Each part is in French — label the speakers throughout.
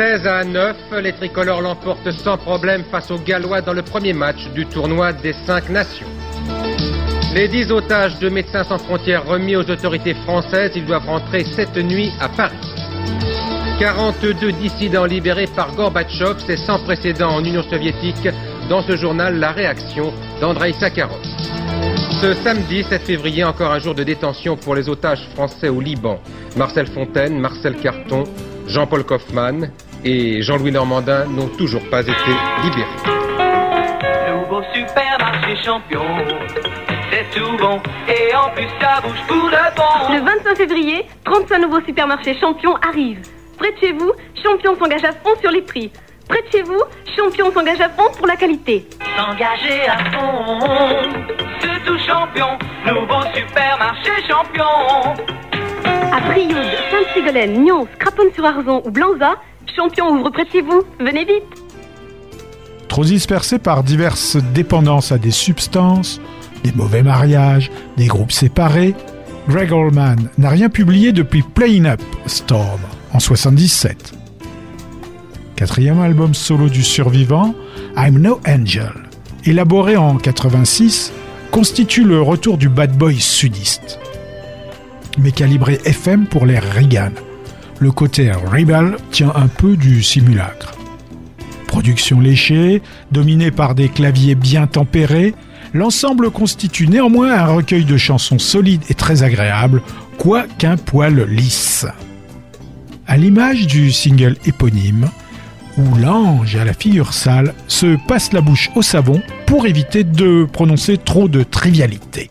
Speaker 1: 16 à 9, les tricolores l'emportent sans problème face aux Gallois dans le premier match du tournoi des cinq nations. Les 10 otages de Médecins sans frontières remis aux autorités françaises, ils doivent rentrer cette nuit à Paris. 42 dissidents libérés par Gorbatchev, c'est sans précédent en Union soviétique. Dans ce journal, la réaction d'Andrei Sakharov. Ce samedi 7 février, encore un jour de détention pour les otages français au Liban. Marcel Fontaine, Marcel Carton, Jean-Paul Kaufmann et Jean-Louis Normandin n'ont toujours pas été libérés.
Speaker 2: Nouveau supermarché champion, c'est tout bon, et en plus ça bouge pour le bon.
Speaker 3: Le 25 février, 35 nouveaux supermarchés champions arrivent. Près de chez vous, Champion s'engage à fond sur les prix. Près de chez vous, Champion s'engage à fond pour la qualité.
Speaker 2: S'engager à fond, c'est tout champion, nouveau supermarché champion.
Speaker 3: À Brioude, Sainte-Ségolène, Nyons, Craponne-sur-Arzon ou Blanza, Champion ouvre près de chez vous. Venez vite.
Speaker 4: Trop dispersé par diverses dépendances à des substances, des mauvais mariages, des groupes séparés, Greg Allman n'a rien publié depuis Playing Up Storm en 77. Quatrième album solo du survivant, I'm No Angel, élaboré en 86, constitue le retour du bad boy sudiste. Mais calibré FM pour les Reagan, le côté rebel tient un peu du simulacre. Production léchée, dominée par des claviers bien tempérés, l'ensemble constitue néanmoins un recueil de chansons solides et très agréables, quoiqu'un poil lisse. À l'image du single éponyme, où l'ange à la figure sale se passe la bouche au savon pour éviter de prononcer trop de trivialités.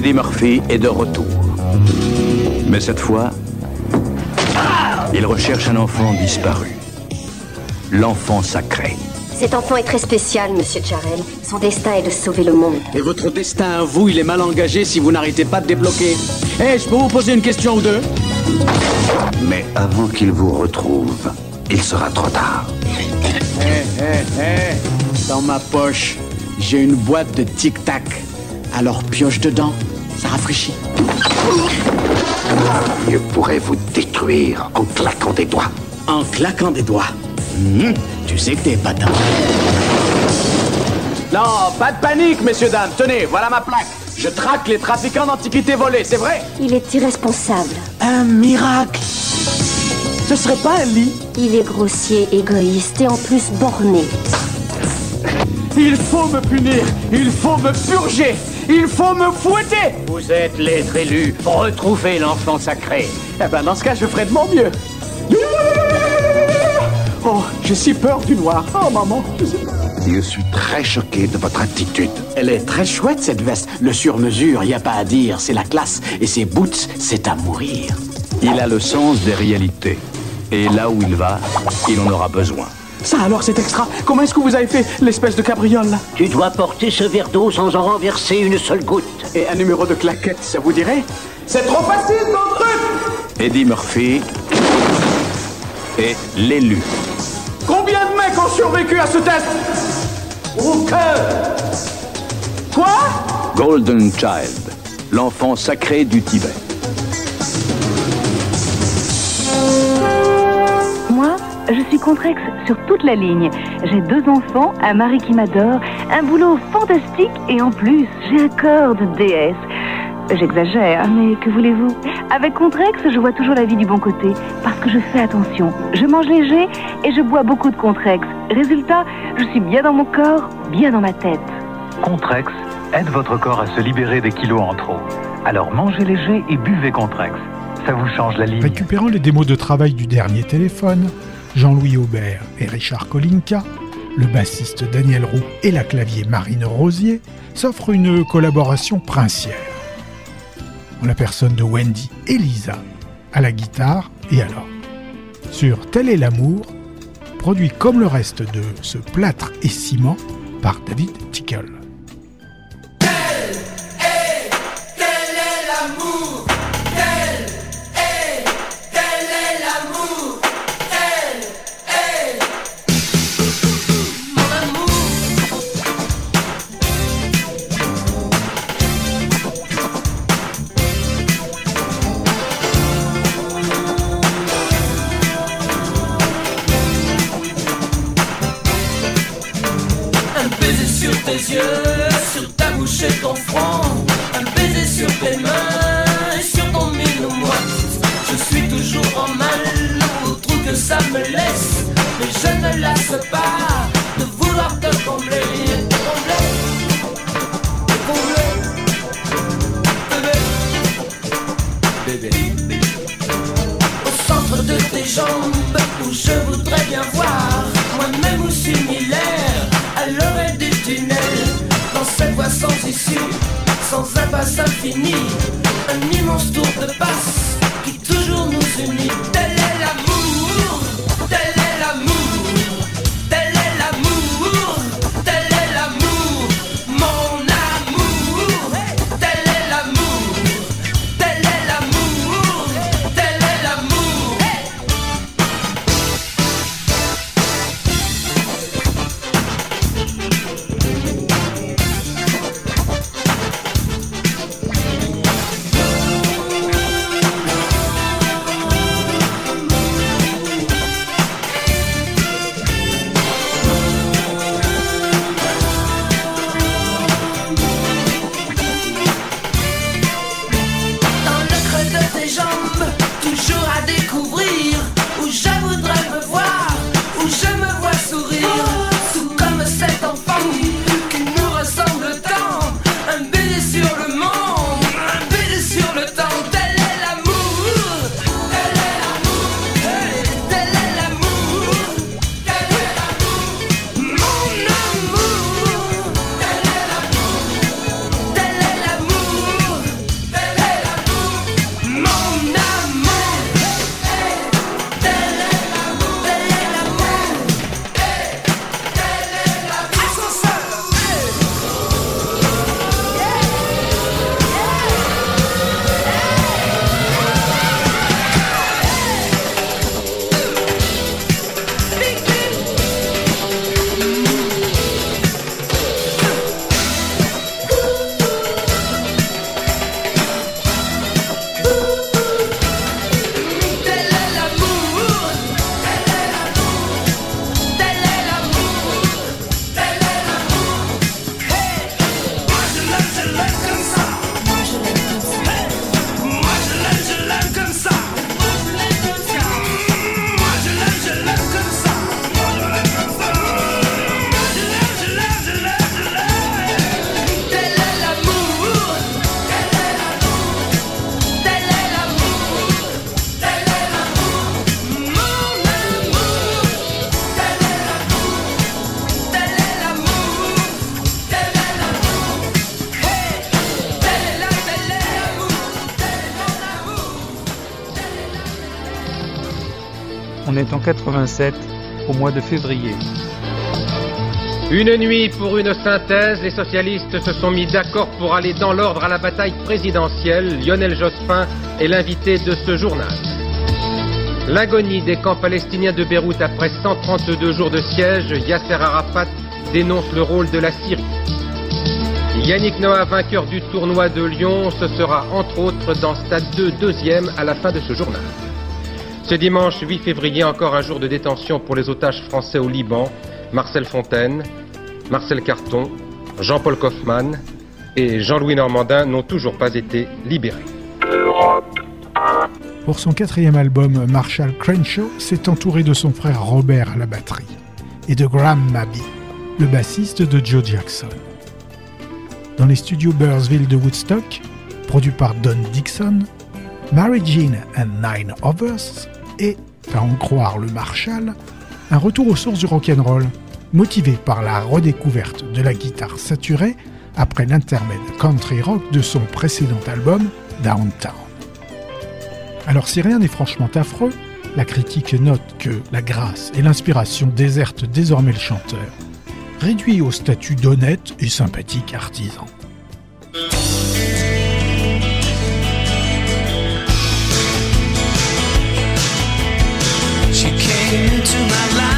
Speaker 5: Eddie Murphy est de retour. Mais cette fois, il recherche un enfant disparu. L'enfant sacré.
Speaker 6: Cet enfant est très spécial, monsieur Jarrell. Son destin est de sauver le monde.
Speaker 7: Et votre destin à vous, il est mal engagé si vous n'arrêtez pas de débloquer. Eh, je peux vous poser une question ou deux?
Speaker 8: Mais avant qu'il vous retrouve, il sera trop tard.
Speaker 7: Eh, eh, eh Dans ma poche, j'ai une boîte de tic-tac. Alors pioche dedans, rafraîchit.
Speaker 8: Je pourrais vous détruire en claquant des doigts.
Speaker 7: En claquant des doigts Hum, Tu sais que t'es patin. Non, pas de panique, messieurs, dames. Tenez, voilà ma plaque. Je traque les trafiquants d'antiquités volées, c'est vrai
Speaker 6: Il est irresponsable.
Speaker 7: Un miracle Ce serait pas un lit
Speaker 6: Il est grossier, égoïste et en plus borné.
Speaker 7: Il faut me punir Il faut me purger Il faut me fouetter
Speaker 9: Vous êtes l'être élu. Retrouvez l'enfant sacré.
Speaker 7: Eh ben, dans ce cas, je ferai de mon mieux. Oh, j'ai si peur du noir. Oh, maman, je sais pas.
Speaker 8: Je suis très choqué de votre attitude.
Speaker 7: Elle est très chouette, cette veste. Le sur-mesure, y a pas à dire. C'est la classe. Et ses boots, c'est à mourir.
Speaker 5: Il a le sens des réalités. Et là où il va, il en aura besoin.
Speaker 7: Ça, alors, c'est extra. Comment est-ce que vous avez fait l'espèce de cabriole, là
Speaker 9: Tu dois porter ce verre d'eau sans en renverser une seule goutte.
Speaker 7: Et un numéro de claquette, ça vous dirait C'est trop facile, ton truc
Speaker 5: Eddie Murphy est l'élu.
Speaker 7: Combien de mecs ont survécu à ce test Aucun Quoi
Speaker 5: Golden Child, l'enfant sacré du Tibet.
Speaker 10: Je suis Contrex sur toute la ligne. J'ai deux enfants, un mari qui m'adore, un boulot fantastique et en plus, j'ai un corps de déesse. J'exagère, mais que voulez-vous? Avec Contrex, je vois toujours la vie du bon côté, parce que je fais attention. Je mange léger et je bois beaucoup de Contrex. Résultat, je suis bien dans mon corps, bien dans ma tête.
Speaker 11: Contrex aide votre corps à se libérer des kilos en trop. Alors mangez léger et buvez Contrex. Ça vous change la ligne.
Speaker 4: Récupérant les démos de travail du dernier téléphone, Jean-Louis Aubert et Richard Kolinka, le bassiste Daniel Roux et la clavier Marine Rosier s'offrent une collaboration princière. En la personne de Wendy et Lisa, à la guitare et à l'orgue. Sur Tel est l'amour, produit comme le reste de ce plâtre et ciment par David Tickle.
Speaker 12: Pas de vouloir te combler. Combler, combler. Bébé. Bébé. Au centre de tes jambes, où je voudrais bien voir moi-même ou similaire à l'oreille du tunnel. Dans cette voie sans issue, sans impasse infinie, un immense tour de passe
Speaker 13: On est en 87, au mois de février.
Speaker 1: Une nuit pour une synthèse, les socialistes se sont mis d'accord pour aller dans l'ordre à la bataille présidentielle. Lionel Jospin est l'invité de ce journal. L'agonie des camps palestiniens de Beyrouth après 132 jours de siège, Yasser Arafat dénonce le rôle de la Syrie. Yannick Noah, vainqueur du tournoi de Lyon, ce sera entre autres dans Stade 2, deuxième à la fin de ce journal. Ce dimanche 8 février, encore un jour de détention pour les otages français au Liban. Marcel Fontaine, Marcel Carton, Jean-Paul Kaufmann et Jean-Louis Normandin n'ont toujours pas été libérés.
Speaker 4: Pour son quatrième album, Marshall Crenshaw s'est entouré de son frère Robert à la batterie et de Graham Maby, le bassiste de Joe Jackson. Dans les studios Burrsville de Woodstock, produit par Don Dixon, Mary Jean and Nine Others est, à en croire le Marshall, un retour aux sources du rock'n'roll, motivé par la redécouverte de la guitare saturée après l'intermède country rock de son précédent album, Downtown. Alors si rien n'est franchement affreux, la critique note que la grâce et l'inspiration désertent désormais le chanteur, réduit au statut d'honnête et sympathique artisan.
Speaker 14: My life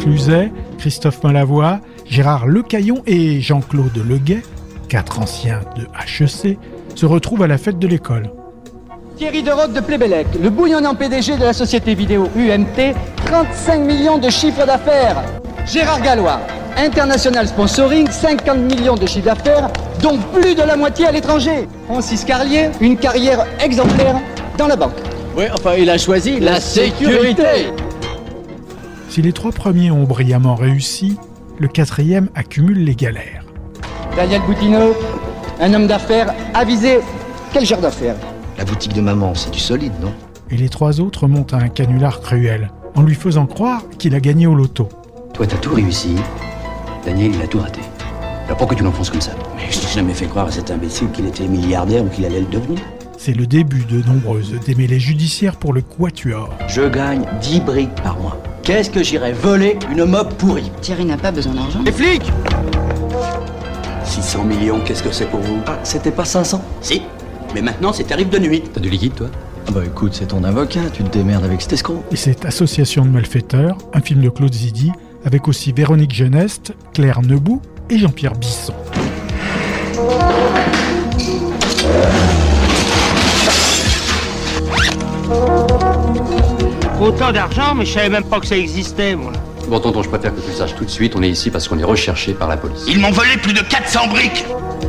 Speaker 4: Cluzet, Christophe Malavoie, Gérard Lecaillon et Jean-Claude Leguet, quatre anciens de HEC, se retrouvent à la fête de l'école.
Speaker 15: Thierry Deroc de Plébélec, le bouillonnant PDG de la société vidéo UMT, 35 millions de chiffre d'affaires. Gérard Gallois, international sponsoring, 50 millions de chiffre d'affaires, dont plus de la moitié à l'étranger. Francis Carlier, une carrière exemplaire dans la banque.
Speaker 7: Oui, enfin, il a choisi la sécurité.
Speaker 4: Si les trois premiers ont brillamment réussi, le quatrième accumule les galères.
Speaker 15: Daniel Boutineau, un homme d'affaires avisé. Quel genre d'affaires?
Speaker 9: La boutique de maman, c'est du solide, non?
Speaker 4: Et les trois autres montent à un canular cruel, en lui faisant croire qu'il a gagné au loto.
Speaker 9: Toi, t'as tout réussi. Daniel, il a tout raté. Alors pourquoi tu l'enfonces comme ça? Mais je t'ai jamais fait croire à cet imbécile qu'il était milliardaire ou qu'il allait le devenir.
Speaker 4: C'est le début de nombreuses démêlées judiciaires pour le Quatuor.
Speaker 9: Je gagne 10 briques par mois. Qu'est-ce que j'irais voler une mob pourrie
Speaker 6: Thierry n'a pas besoin d'argent.
Speaker 9: Les flics 600 millions, qu'est-ce que c'est pour vous?
Speaker 7: Ah, c'était pas 500
Speaker 9: Si, mais maintenant c'est tarif de nuit. T'as du liquide, toi?
Speaker 7: Ah bah écoute, c'est ton avocat, tu te démerdes avec cet escroc.
Speaker 4: Et cette association de malfaiteurs, un film de Claude Zidi, avec aussi Véronique Geneste, Claire Nebout et Jean-Pierre Bisson.
Speaker 16: Autant d'argent, mais je savais même pas que ça existait, moi.
Speaker 17: Bon, tonton, je préfère que tu le saches tout de suite. On est ici parce qu'on est recherché par la police.
Speaker 16: Ils m'ont volé plus de 400 briques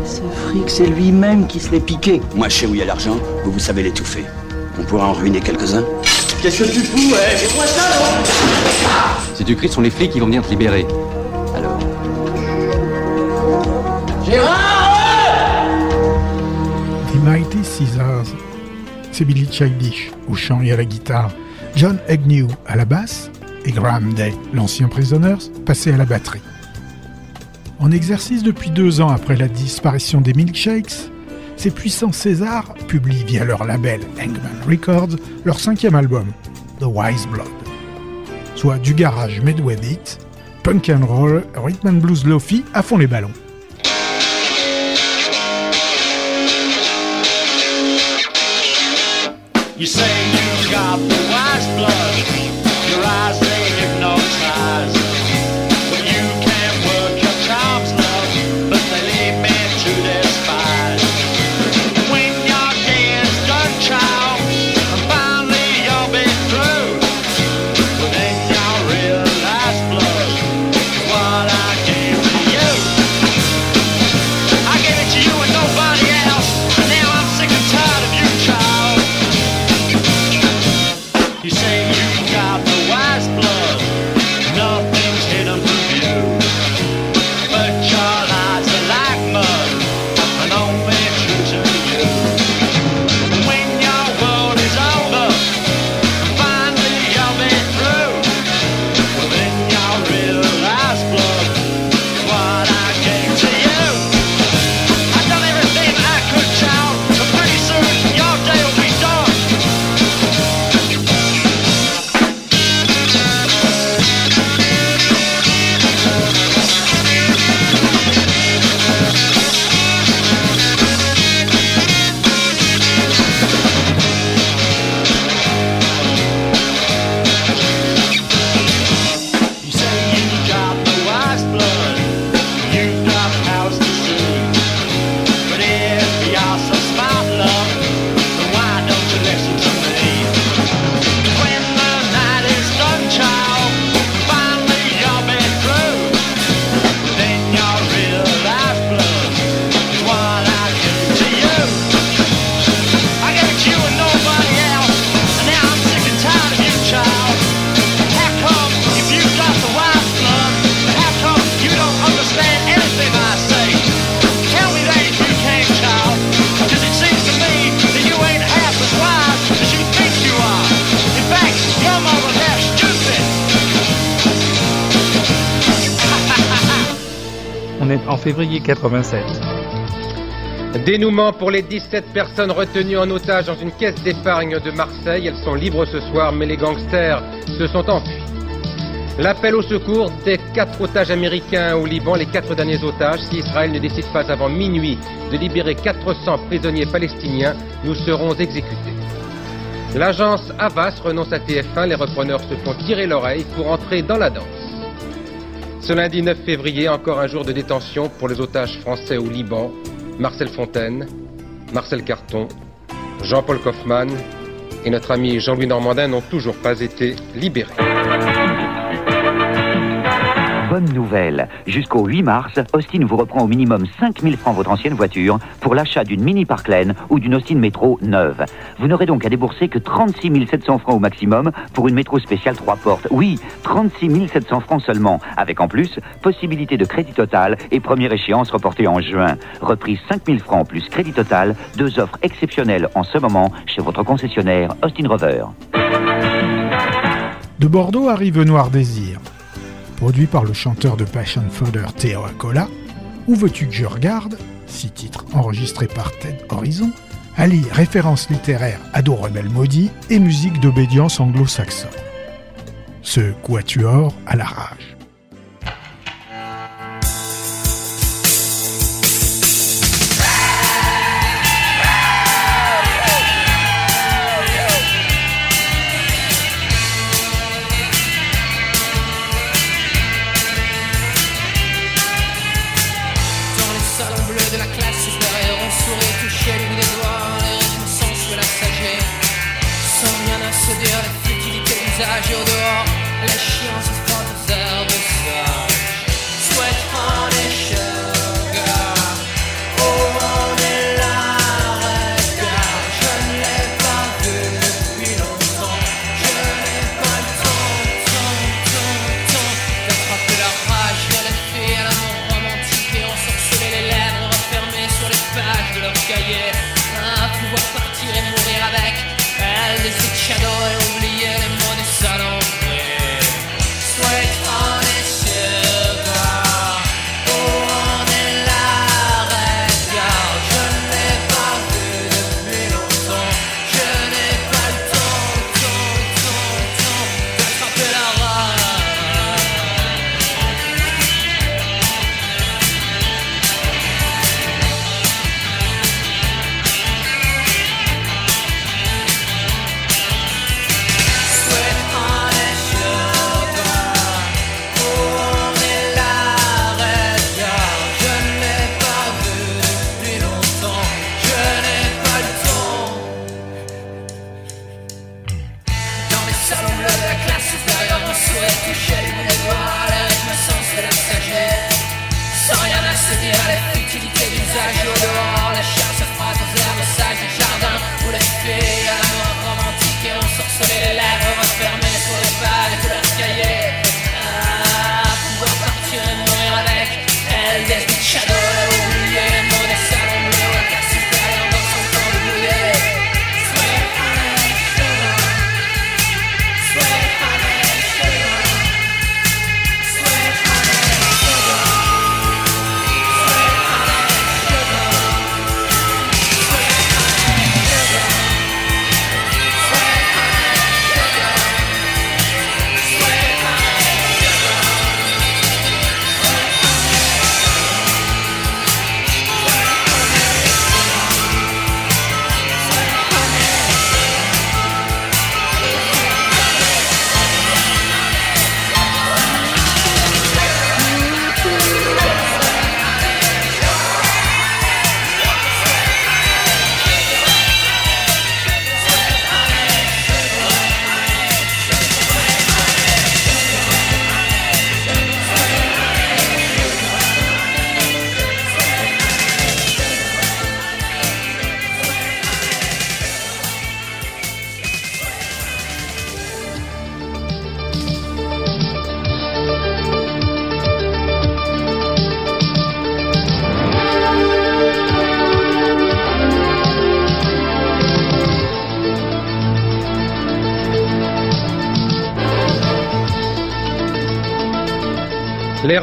Speaker 7: Ce fric, c'est lui-même qui se l'est piqué.
Speaker 9: Moi, je sais où il y a l'argent, vous, vous savez l'étouffer. On pourra en ruiner quelques-uns.
Speaker 7: Qu'est-ce que tu fous, ouais Fais-moi ça, non
Speaker 17: Si tu cries, ce sont les flics qui vont venir te libérer. Alors
Speaker 4: The Mighty Caesars. C'est Billy Childish au chant et à la guitare, John Agnew à la basse et Graham Day, l'ancien Prisoners, passé à la batterie. En exercice depuis deux ans après la disparition des Milkshakes, ces puissants Césars publient via leur label Hangman Records leur cinquième album, The Wise Blood. Soit du garage Medway Beat, punk and roll, rhythm and blues lofi à fond les ballons.
Speaker 18: Blood,
Speaker 13: 87.
Speaker 1: Dénouement pour les 17 personnes retenues en otage dans une caisse d'épargne de Marseille. Elles sont libres ce soir, mais les gangsters se sont enfuis. L'appel au secours des quatre otages américains au Liban, les quatre derniers otages, si Israël ne décide pas avant minuit de libérer 400 prisonniers palestiniens, nous serons exécutés. L'agence Havas renonce à TF1, les repreneurs se font tirer l'oreille pour entrer dans la danse. Ce lundi 9 février, encore un jour de détention pour les otages français au Liban, Marcel Fontaine, Marcel Carton, Jean-Paul Kaufmann et notre ami Jean-Louis Normandin n'ont toujours pas été libérés.
Speaker 19: Bonne nouvelle. Jusqu'au 8 mars, Austin vous reprend au minimum 5000 francs votre ancienne voiture pour l'achat d'une Mini Parkland ou d'une Austin Métro neuve. Vous n'aurez donc à débourser que 36 700 francs au maximum pour une métro spéciale 3 portes. Oui, 36 700 francs seulement, avec en plus possibilité de crédit total et première échéance reportée en juin. Reprise 5000 francs plus crédit total, deux offres exceptionnelles en ce moment chez votre concessionnaire Austin Rover.
Speaker 4: De Bordeaux arrive Noir Désir, produit par le chanteur de Passion Fodder Théo Acola. Où veux-tu que je regarde? Six titres enregistrés par Ted Horizon. Ali, référence littéraire Ado Rebelle Maudit et musique d'obédience anglo-saxon. Ce quatuor à la rage.
Speaker 20: Se dire, la futilité. Des usages et au dehors, les chiens se frottent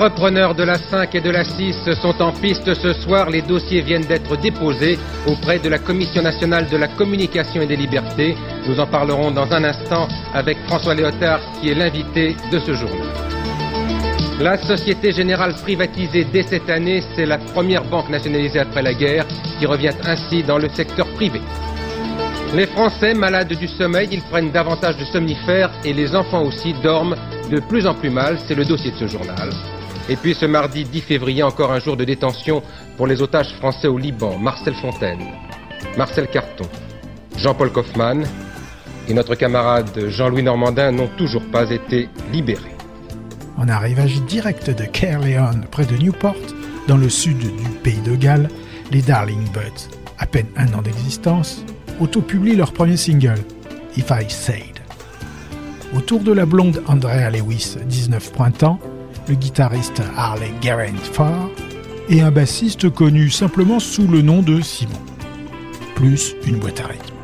Speaker 1: repreneurs de la 5 et de la 6 sont en piste ce soir. Les dossiers viennent d'être déposés auprès de la Commission nationale de la communication et des libertés. Nous en parlerons dans un instant avec François Léotard qui est l'invité de ce journal. La Société Générale privatisée dès cette année, c'est la première banque nationalisée après la guerre qui revient ainsi dans le secteur privé. Les Français malades du sommeil, ils prennent davantage de somnifères et les enfants aussi dorment de plus en plus mal, c'est le dossier de ce journal. Et puis ce mardi 10 février, encore un jour de détention pour les otages français au Liban, Marcel Fontaine, Marcel Carton, Jean-Paul Kaufmann et notre camarade Jean-Louis Normandin n'ont toujours pas été libérés.
Speaker 21: En arrivage direct de Caerleon, près de Newport, dans le sud du pays de Galles, les Darling Buds, à peine un an d'existence, auto-publient leur premier single, If I Said. Autour de la blonde Andrea Lewis, 19 pointants, le guitariste Harley Garant Farr et un bassiste connu simplement sous le nom de Simon, plus une boîte à rythme.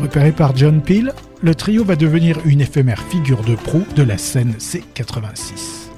Speaker 21: Repéré par John Peel, le trio va devenir une éphémère figure de proue de la scène C86.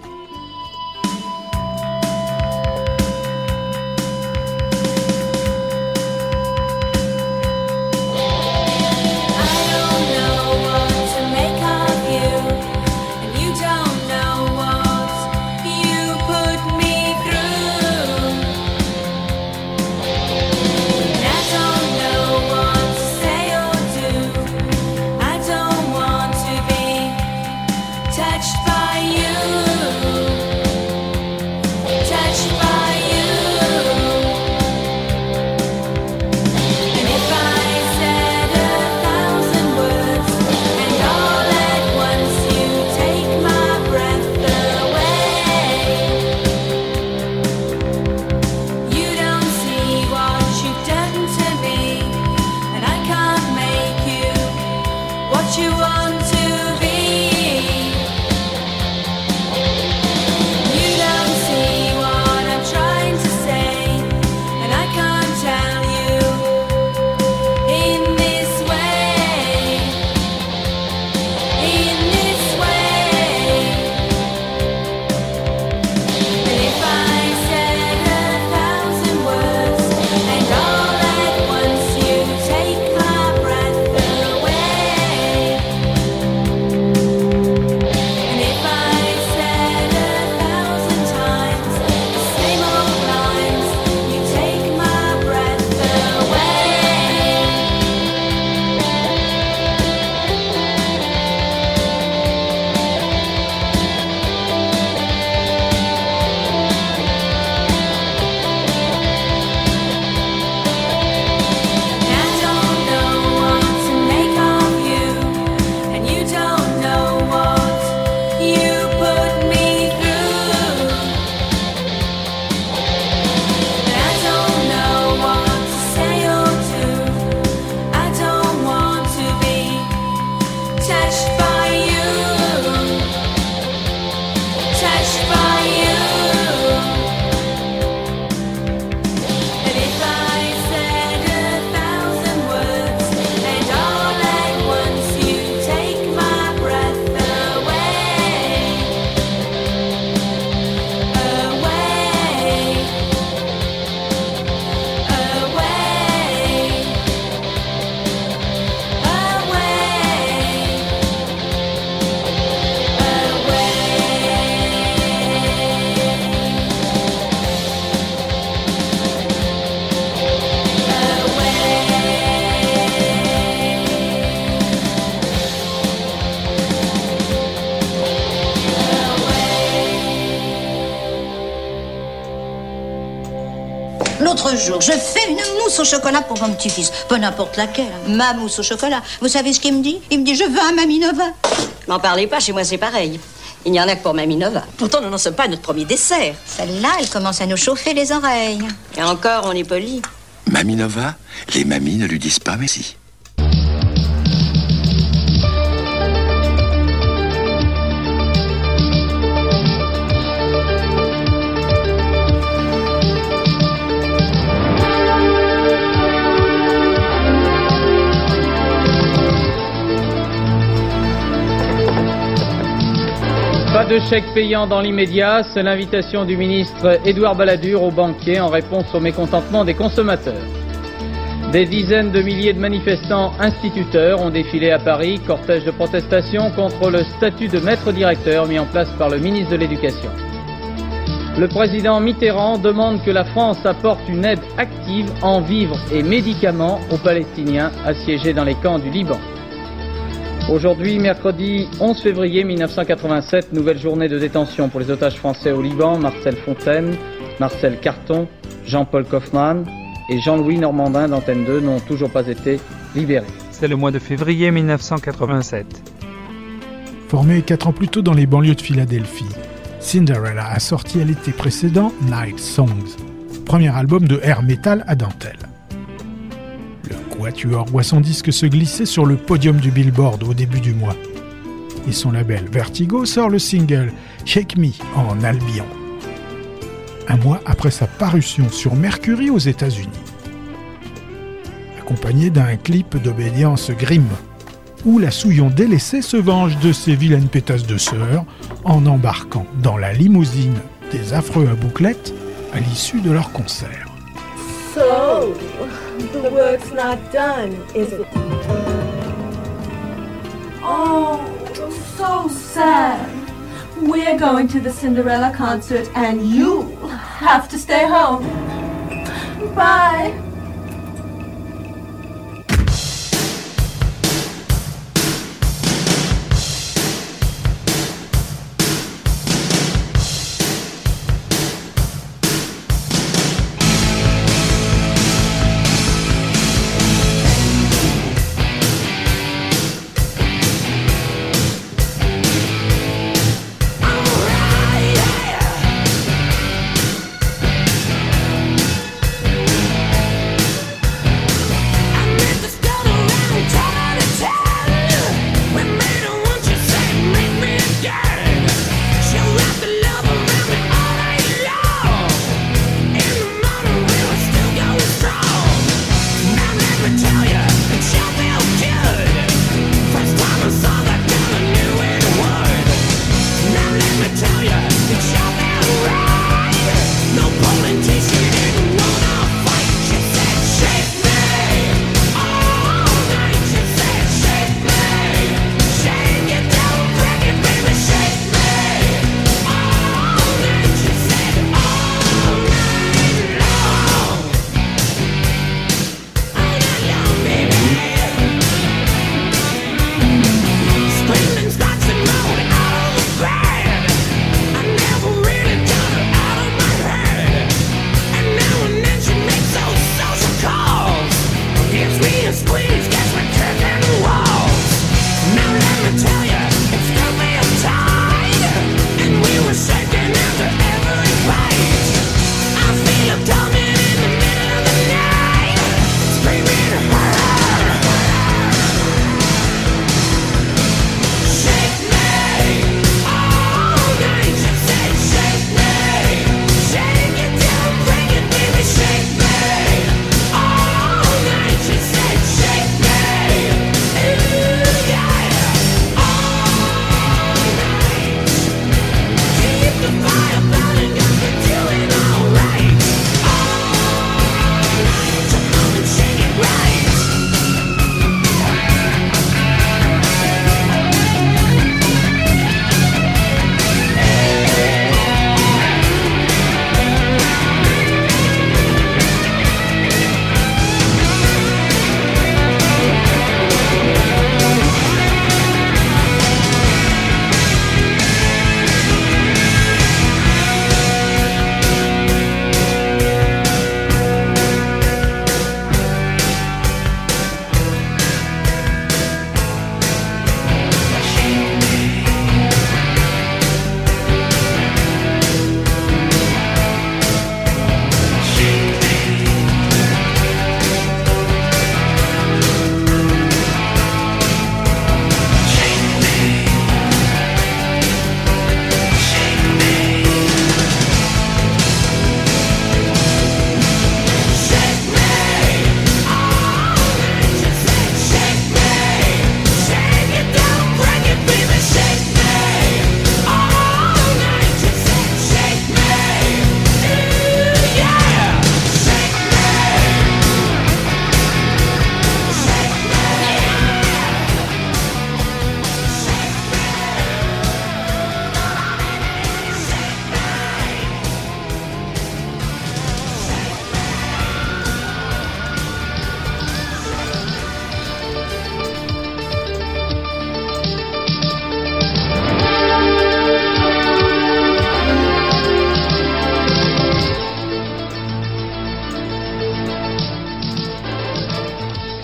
Speaker 22: Jour, je fais une mousse au chocolat pour mon petit-fils. Pas n'importe laquelle. hein. Ma mousse au chocolat. Vous savez ce qu'il me dit? Il me dit Je veux un Mamie Nova.
Speaker 23: N'en parlez pas, chez moi c'est pareil. Il n'y en a que pour Mamie Nova. Pourtant, nous n'en sommes pas à notre premier dessert.
Speaker 22: Celle-là, elle commence à nous chauffer les oreilles.
Speaker 23: Et encore, on est poli.
Speaker 24: Mamie Nova, les mamies ne lui disent pas merci.
Speaker 25: Pas de chèque payant dans l'immédiat, c'est l'invitation du ministre Édouard Balladur aux banquiers en réponse au mécontentement des consommateurs. Des dizaines de milliers de manifestants instituteurs ont défilé à Paris, cortège de protestation contre le statut de maître directeur mis en place par le ministre de l'Éducation. Le président Mitterrand demande que la France apporte une aide active en vivres et médicaments aux Palestiniens assiégés dans les camps du Liban. Aujourd'hui, mercredi 11 février 1987, nouvelle journée de détention pour les otages français au Liban, Marcel Fontaine, Marcel Carton, Jean-Paul Kaufmann et Jean-Louis Normandin d'Antenne 2 n'ont toujours pas été libérés.
Speaker 13: C'est le mois de février 1987.
Speaker 4: Formé quatre ans plus tôt dans les banlieues de Philadelphie, Cinderella a sorti à l'été précédent Night Songs, premier album de air metal à dentelle. Quatuor voit son disque se glisser sur le podium du Billboard au début du mois. Et son label Vertigo sort le single Shake Me en Albion. Un mois après sa parution sur Mercury aux États-Unis. Accompagné d'un clip d'obédience grim où la souillon délaissée se venge de ses vilaines pétasses de sœurs en embarquant dans la limousine des affreux à bouclettes à l'issue de leur concert.
Speaker 26: Work's not done, is it? Oh, so sad. We're going to the Cinderella concert and you have to stay home. Bye.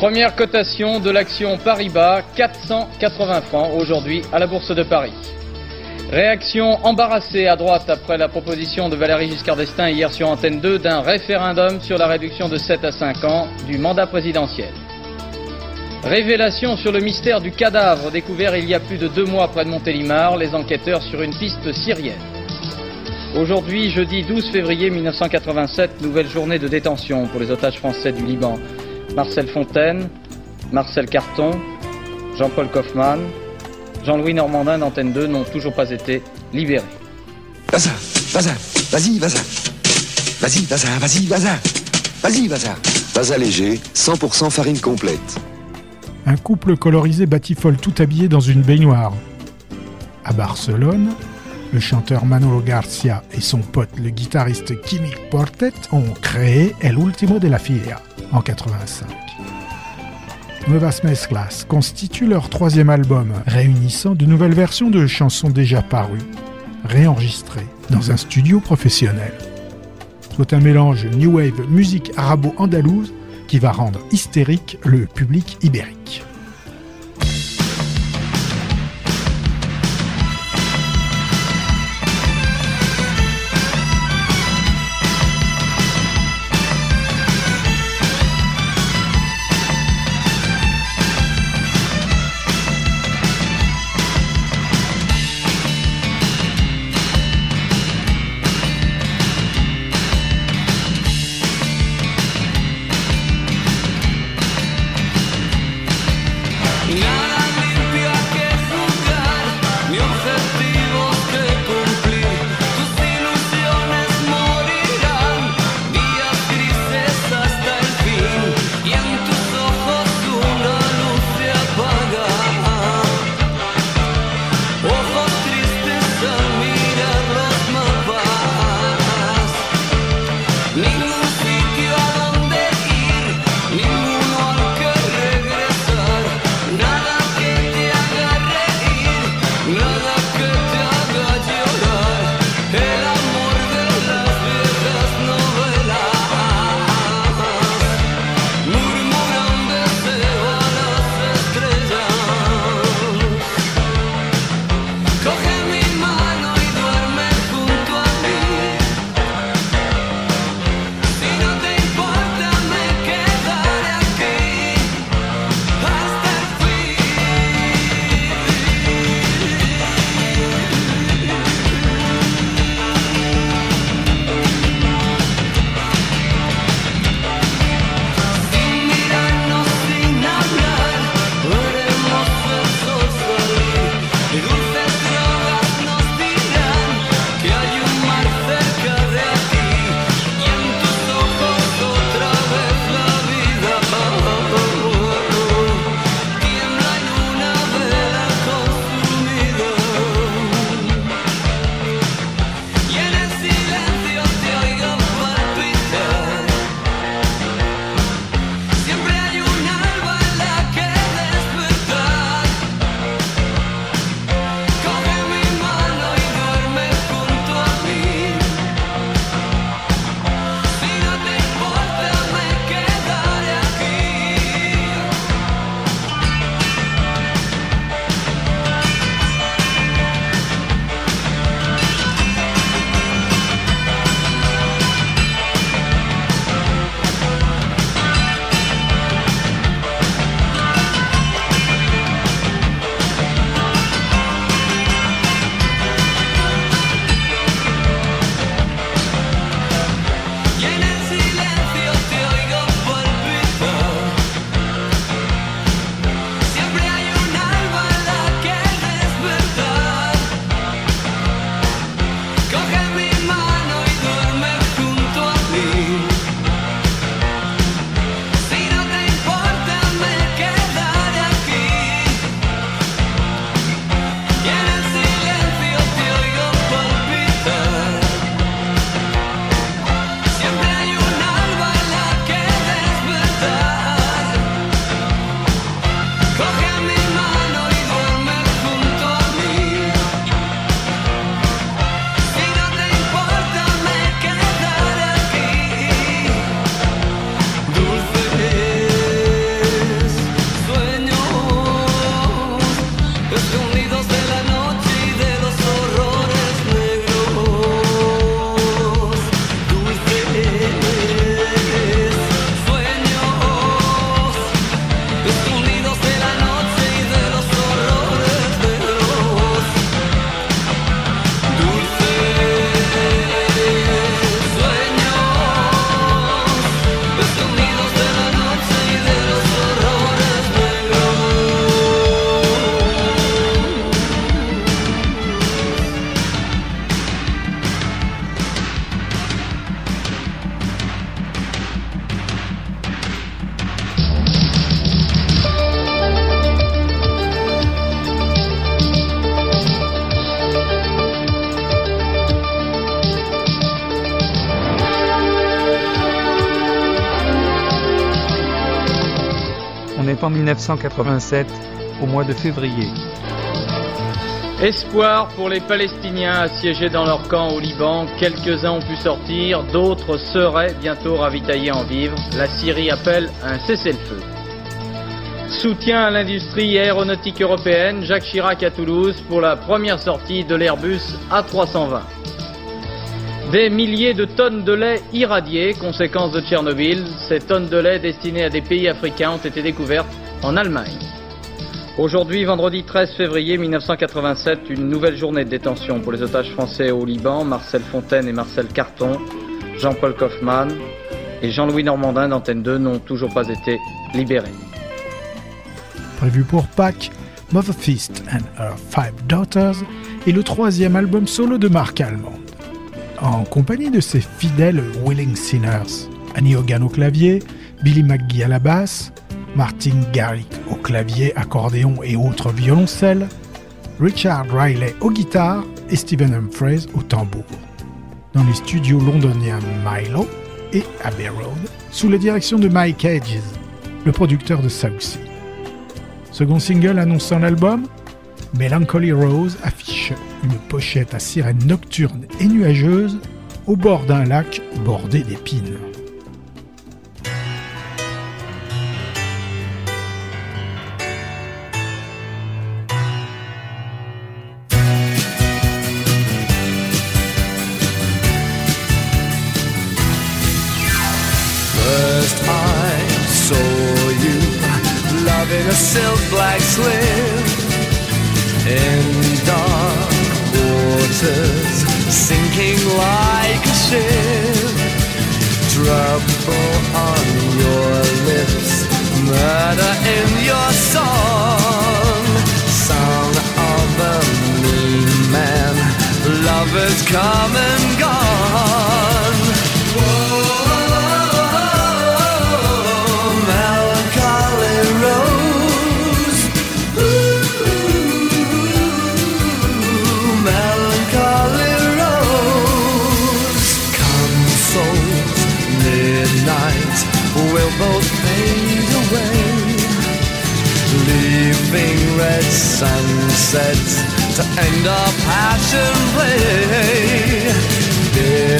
Speaker 25: Première cotation de l'action Paris-Bas, 480 francs aujourd'hui à la Bourse de Paris. Réaction embarrassée à droite après la proposition de Valéry Giscard d'Estaing hier sur Antenne 2 d'un référendum sur la réduction de 7 à 5 ans du mandat présidentiel. Révélation sur le mystère du cadavre découvert il y a plus de deux mois près de Montélimar, les enquêteurs sur une piste syrienne. Aujourd'hui, jeudi 12 février 1987, nouvelle journée de détention pour les otages français du Liban. Marcel Fontaine, Marcel Carton, Jean-Paul Kaufmann, Jean-Louis Normandin d'Antenne 2 n'ont toujours pas été libérés.
Speaker 24: Vas-y, vas-y, vas-y, vas-y. Vas-y, vas-y, vas-y, vas-y. Vas-y, vas-y.
Speaker 27: Pas léger, 100% farine complète.
Speaker 4: Un couple colorisé batifole tout habillé dans une baignoire. À Barcelone, le chanteur Manolo Garcia et son pote le guitariste Kimi Portet ont créé El Último de la Filia en 85. Nuevas Mezclas constitue leur troisième album, réunissant de nouvelles versions de chansons déjà parues, réenregistrées dans un studio professionnel. Soit un mélange New Wave musique arabo-andalouse qui va rendre hystérique le public ibérique.
Speaker 13: 1987, au mois de février.
Speaker 25: Espoir pour les Palestiniens assiégés dans leur camp au Liban. Quelques-uns ont pu sortir, d'autres seraient bientôt ravitaillés en vivres. La Syrie appelle un cessez-le-feu. Soutien à l'industrie aéronautique européenne, Jacques Chirac à Toulouse pour la première sortie de l'Airbus A320. Des milliers de tonnes de lait irradiées, conséquence de Tchernobyl. Ces tonnes de lait destinées à des pays africains ont été découvertes en Allemagne. Aujourd'hui, vendredi 13 février 1987, une nouvelle journée de détention pour les otages français au Liban, Marcel Fontaine et Marcel Carton, Jean-Paul Kaufmann et Jean-Louis Normandin d'Antenne 2 n'ont toujours pas été libérés.
Speaker 4: Prévu pour Pâques, Mother Feast and Her Five Daughters est le troisième album solo de Marc Almond. En compagnie de ses fidèles Willing Sinners, Annie Hogan au clavier, Billy McGee à la basse, Martin Garrick au clavier, accordéon et autres violoncelles, Richard Riley aux guitares et Stephen Humphreys au tambour. Dans les studios londoniens Milo et Abbey Road, sous la direction de Mike Hedges, le producteur de Southsea. Second single annonçant l'album, Melancholy Rose affiche une pochette à sirène nocturne et nuageuse au bord d'un lac bordé d'épines.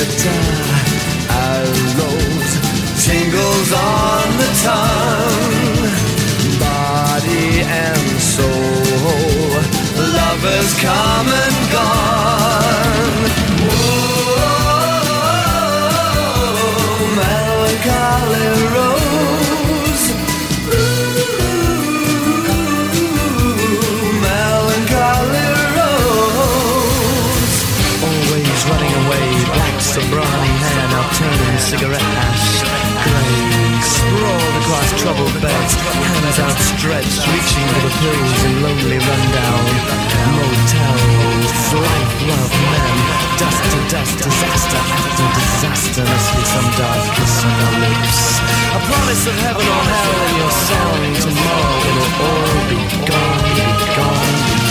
Speaker 14: Bitter arrows tingles on the tongue, body and soul, lovers come and outstretched, reaching for the pills in lonely rundown motels. Life, love, men, dust to dust, disaster after disaster. Must be some dark kiss on your lips. A promise of heaven or hell in your song. Tomorrow it'll all be gone, be gone, be gone.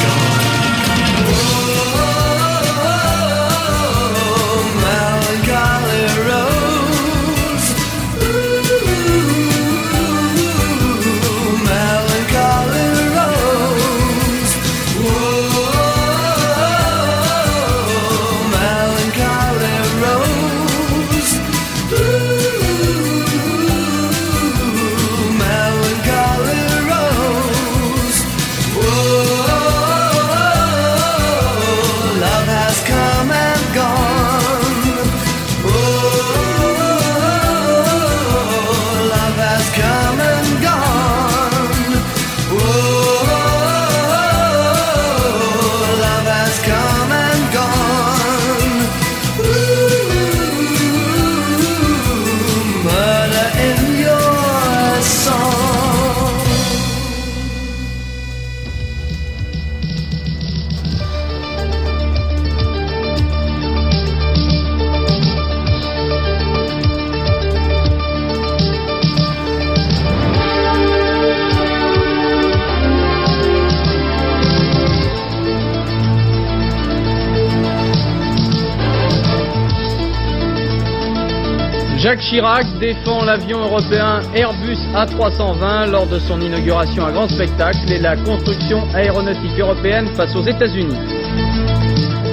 Speaker 25: Chirac défend l'avion européen Airbus A320 lors de son inauguration à grand spectacle et la construction aéronautique européenne face aux États-Unis.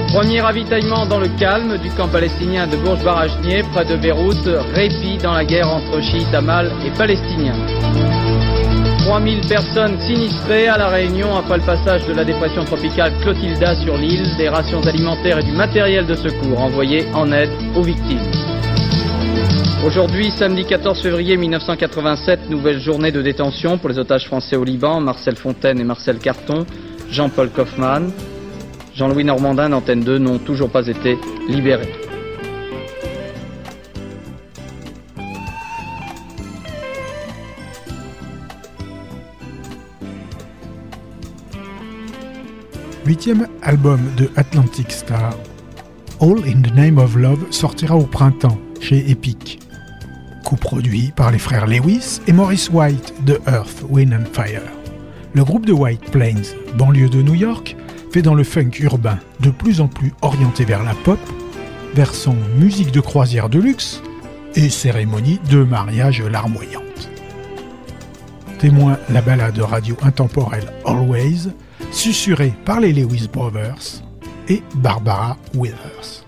Speaker 25: Premier ravitaillement dans le calme du camp palestinien de Bourj Barachnier près de Beyrouth, répit dans la guerre entre chiites Amal et palestiniens. 3000 personnes sinistrées à La Réunion après le passage de la dépression tropicale Clotilda sur l'île, des rations alimentaires et du matériel de secours envoyés en aide aux victimes. Aujourd'hui, samedi 14 février 1987, nouvelle journée de détention pour les otages français au Liban, Marcel Fontaine et Marcel Carton, Jean-Paul Kaufmann, Jean-Louis Normandin d'Antenne 2 n'ont toujours pas été libérés.
Speaker 21: Huitième album de Atlantic Star, All in the Name of Love sortira au printemps chez Epic. Coproduit par les frères Lewis et Maurice White de Earth, Wind and Fire. Le groupe de White Plains, banlieue de New York, fait dans le funk urbain de plus en plus orienté vers la pop, versant musique de croisière de luxe et cérémonie de mariage larmoyante. Témoin la balade radio intemporelle Always, susurrée par les Lewis Brothers et Barbara Withers.